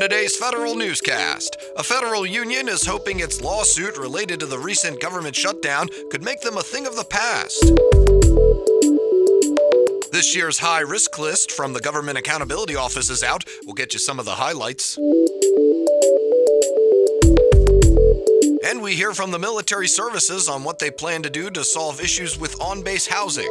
today's federal newscast. A federal union is hoping its lawsuit related to the recent government shutdown could make them a thing of the past. This year's high risk list from the Government Accountability Office is out. We'll get you some of the highlights. And we hear from the military services on what they plan to do to solve issues with on base housing.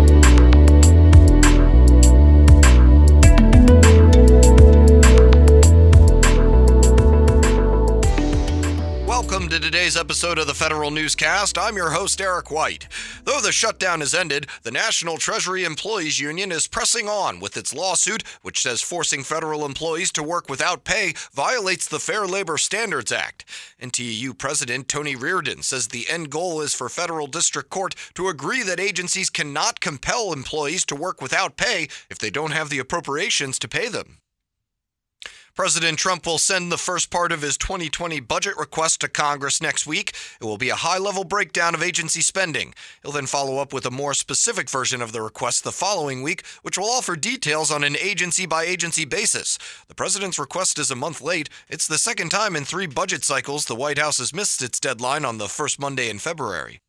Welcome to today's episode of the Federal Newscast. I'm your host, Eric White. Though the shutdown has ended, the National Treasury Employees Union is pressing on with its lawsuit, which says forcing federal employees to work without pay violates the Fair Labor Standards Act. NTEU President Tony Reardon says the end goal is for federal district court to agree that agencies cannot compel employees to work without pay if they don't have the appropriations to pay them. President Trump will send the first part of his 2020 budget request to Congress next week. It will be a high level breakdown of agency spending. He'll then follow up with a more specific version of the request the following week, which will offer details on an agency by agency basis. The president's request is a month late. It's the second time in three budget cycles the White House has missed its deadline on the first Monday in February.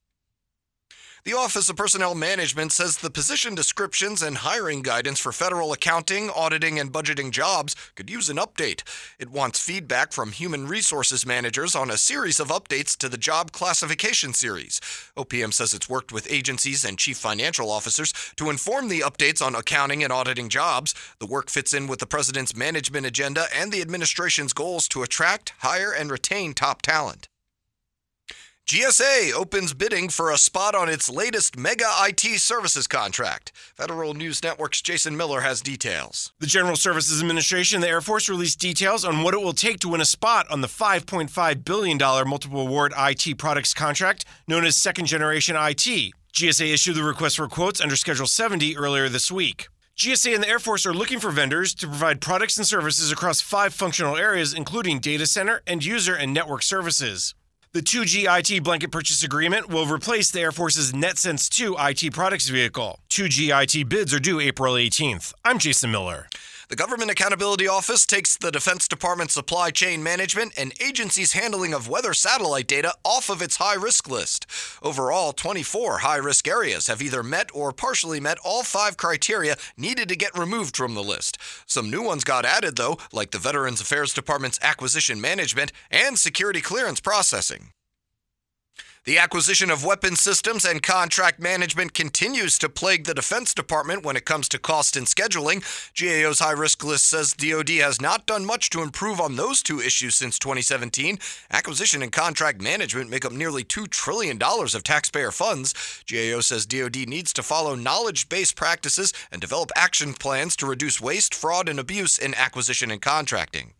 The Office of Personnel Management says the position descriptions and hiring guidance for federal accounting, auditing, and budgeting jobs could use an update. It wants feedback from human resources managers on a series of updates to the job classification series. OPM says it's worked with agencies and chief financial officers to inform the updates on accounting and auditing jobs. The work fits in with the president's management agenda and the administration's goals to attract, hire, and retain top talent. GSA opens bidding for a spot on its latest mega IT services contract. Federal News Network's Jason Miller has details. The General Services Administration and the Air Force released details on what it will take to win a spot on the $5.5 billion multiple award IT products contract known as Second Generation IT. GSA issued the request for quotes under Schedule 70 earlier this week. GSA and the Air Force are looking for vendors to provide products and services across five functional areas, including data center, end user, and network services. The 2G IT blanket purchase agreement will replace the Air Force's NETCENTS 2 IT products vehicle. 2G IT bids are due April 18th. I'm Jason Miller. The Government Accountability Office takes the Defense Department's supply chain management and agencies' handling of weather satellite data off of its high risk list. Overall, 24 high risk areas have either met or partially met all five criteria needed to get removed from the list. Some new ones got added, though, like the Veterans Affairs Department's acquisition management and security clearance processing. The acquisition of weapon systems and contract management continues to plague the Defense Department when it comes to cost and scheduling. GAO's high risk list says DoD has not done much to improve on those two issues since 2017. Acquisition and contract management make up nearly $2 trillion of taxpayer funds. GAO says DoD needs to follow knowledge based practices and develop action plans to reduce waste, fraud, and abuse in acquisition and contracting.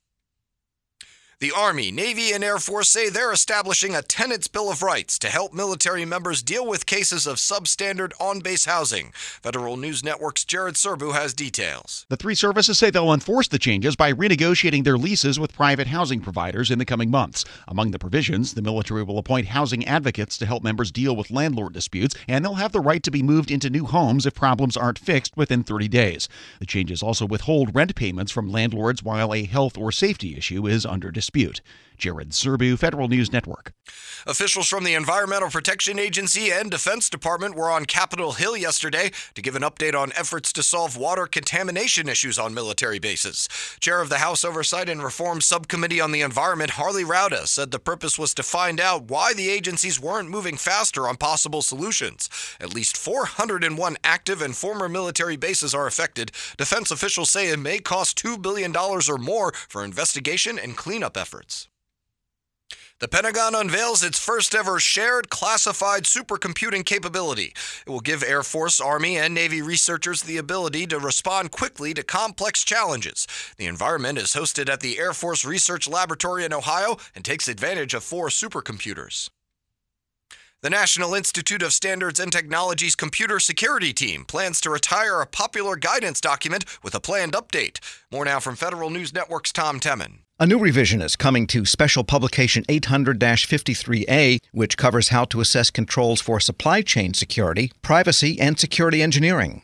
The Army, Navy, and Air Force say they're establishing a Tenants' Bill of Rights to help military members deal with cases of substandard on base housing. Federal News Network's Jared Serbu has details. The three services say they'll enforce the changes by renegotiating their leases with private housing providers in the coming months. Among the provisions, the military will appoint housing advocates to help members deal with landlord disputes, and they'll have the right to be moved into new homes if problems aren't fixed within 30 days. The changes also withhold rent payments from landlords while a health or safety issue is under dispute dispute. Jared Serbu, Federal News Network. Officials from the Environmental Protection Agency and Defense Department were on Capitol Hill yesterday to give an update on efforts to solve water contamination issues on military bases. Chair of the House Oversight and Reform Subcommittee on the Environment, Harley Rouda, said the purpose was to find out why the agencies weren't moving faster on possible solutions. At least 401 active and former military bases are affected. Defense officials say it may cost $2 billion or more for investigation and cleanup efforts. The Pentagon unveils its first ever shared classified supercomputing capability. It will give Air Force, Army, and Navy researchers the ability to respond quickly to complex challenges. The environment is hosted at the Air Force Research Laboratory in Ohio and takes advantage of four supercomputers. The National Institute of Standards and Technology's computer security team plans to retire a popular guidance document with a planned update. More now from Federal News Network's Tom Temin. A new revision is coming to Special Publication 800 53A, which covers how to assess controls for supply chain security, privacy, and security engineering.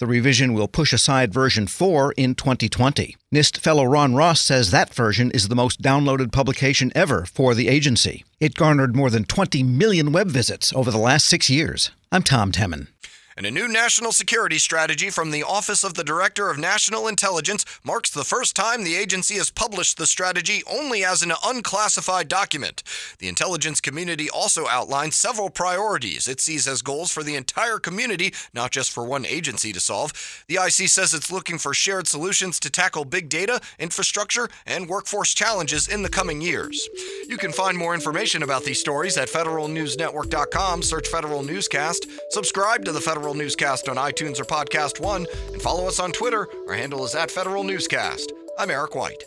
The revision will push aside version 4 in 2020. NIST fellow Ron Ross says that version is the most downloaded publication ever for the agency. It garnered more than 20 million web visits over the last six years. I'm Tom Temin. And a new national security strategy from the Office of the Director of National Intelligence marks the first time the agency has published the strategy only as an unclassified document. The intelligence community also outlines several priorities it sees as goals for the entire community, not just for one agency to solve. The IC says it's looking for shared solutions to tackle big data, infrastructure, and workforce challenges in the coming years. You can find more information about these stories at federalnewsnetwork.com. Search Federal Newscast. Subscribe to the Federal Federal Newscast on iTunes or Podcast One, and follow us on Twitter. Our handle is at Federal Newscast. I'm Eric White.